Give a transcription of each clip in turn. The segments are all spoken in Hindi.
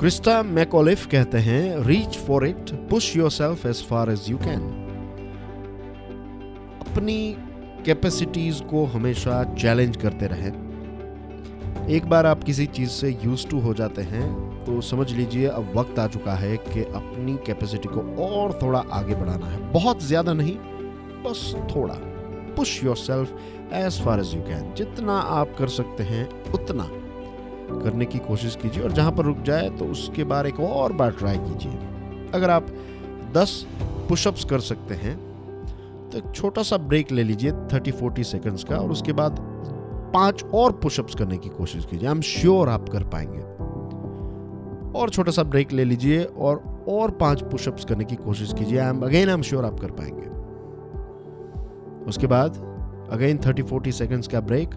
क्रिस्टा मैकोलिफ कहते हैं reach for it push yourself as far as you can अपनी कैपेसिटीज को हमेशा चैलेंज करते रहें। एक बार आप किसी चीज़ से यूज़ टू हो जाते हैं तो समझ लीजिए अब वक्त आ चुका है कि अपनी कैपेसिटी को और थोड़ा आगे बढ़ाना है। बहुत ज़्यादा नहीं, बस थोड़ा। Push yourself as far as you can जितना आप कर सकते हैं, उतना। करने की कोशिश कीजिए और जहाँ पर रुक जाए तो उसके बाद एक और बार ट्राई कीजिए। अगर आप 10 पुशअप्स कर सकते हैं तो एक छोटा सा ब्रेक ले लीजिए 30-40 सेकंड्स का और उसके बाद पाँच और पुशअप्स करने की कोशिश कीजिए। आई एम श्योर आप कर पाएँगे। और छोटा सा ब्रेक ले लीजिए और और पाँच पुशअप्स करने की कोशिश कीजिए। I am again I am sure आप कर पाएँगे। उसके बाद अगेन 30-40 सेकंड्स का break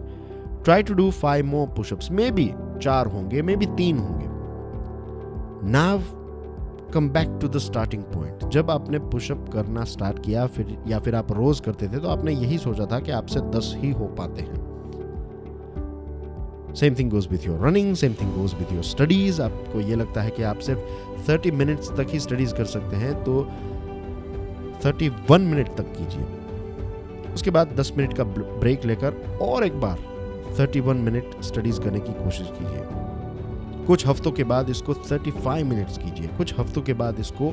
try to do five more pushups maybe चार होंगे मे बी तीन होंगे. Now come back to the starting point जब आपने पुशअप करना स्टार्ट किया, फिर, या फिर आप रोज करते थे तो आपने यही सोचा था कि आपसे दस ही हो पाते हैं. Same thing goes with your running same thing goes with your studies आपको ये लगता है कि आप सिर्फ़ 30 मिनट्स तक ही स्टडीज़ कर सकते हैं तो 31 मिनट तक कीजिए. उसके बाद 10 मिनट का ब्रेक लेकर और एक बार 31 मिनट स्टडीज़ करने की कोशिश कीजिए कुछ हफ्तों के बाद इसको 35 मिनट्स कीजिए। कुछ हफ्तों के बाद इसको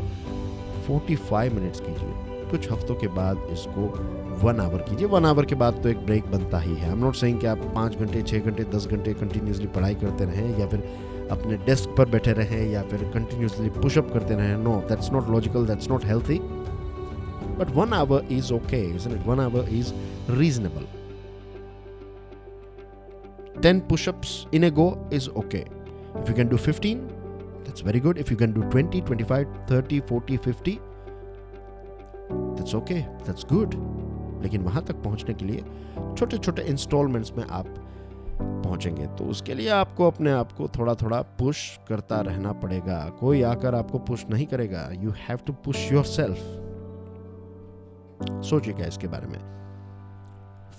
45 मिनट्स कीजिए। कुछ हफ्तों के बाद इसको वन आवर कीजिए। वन आवर के बाद तो एक ब्रेक बनता ही है। आई एम नॉट सेइंग कि आप पाँच घंटे छः घंटे, दस घंटे कंटिन्यूसली पढ़ाई करते रहें या फिर अपने डेस्क पर बैठे रहें या फिर कंटिन्यूसली पुशअप करते रहें। No that's not logical that's not healthy but one hour is okay one hour is reasonable 10 push-ups in a go is okay. If you can do 15 that's very good. If you can do 20 25 30 40 50 that's okay. That's good. लेकिन वहाँ तक पहुँचने के लिए छोटे छोटे इंस्टॉलमेंट्स में आप पहुँचेंगे। तो उसके लिए आपको अपने आप को थोड़ा थोड़ा पुश करता रहना पड़ेगा। कोई आकर आपको पुश नहीं करेगा। You have to push yourself सोचिएगा इसके बारे में।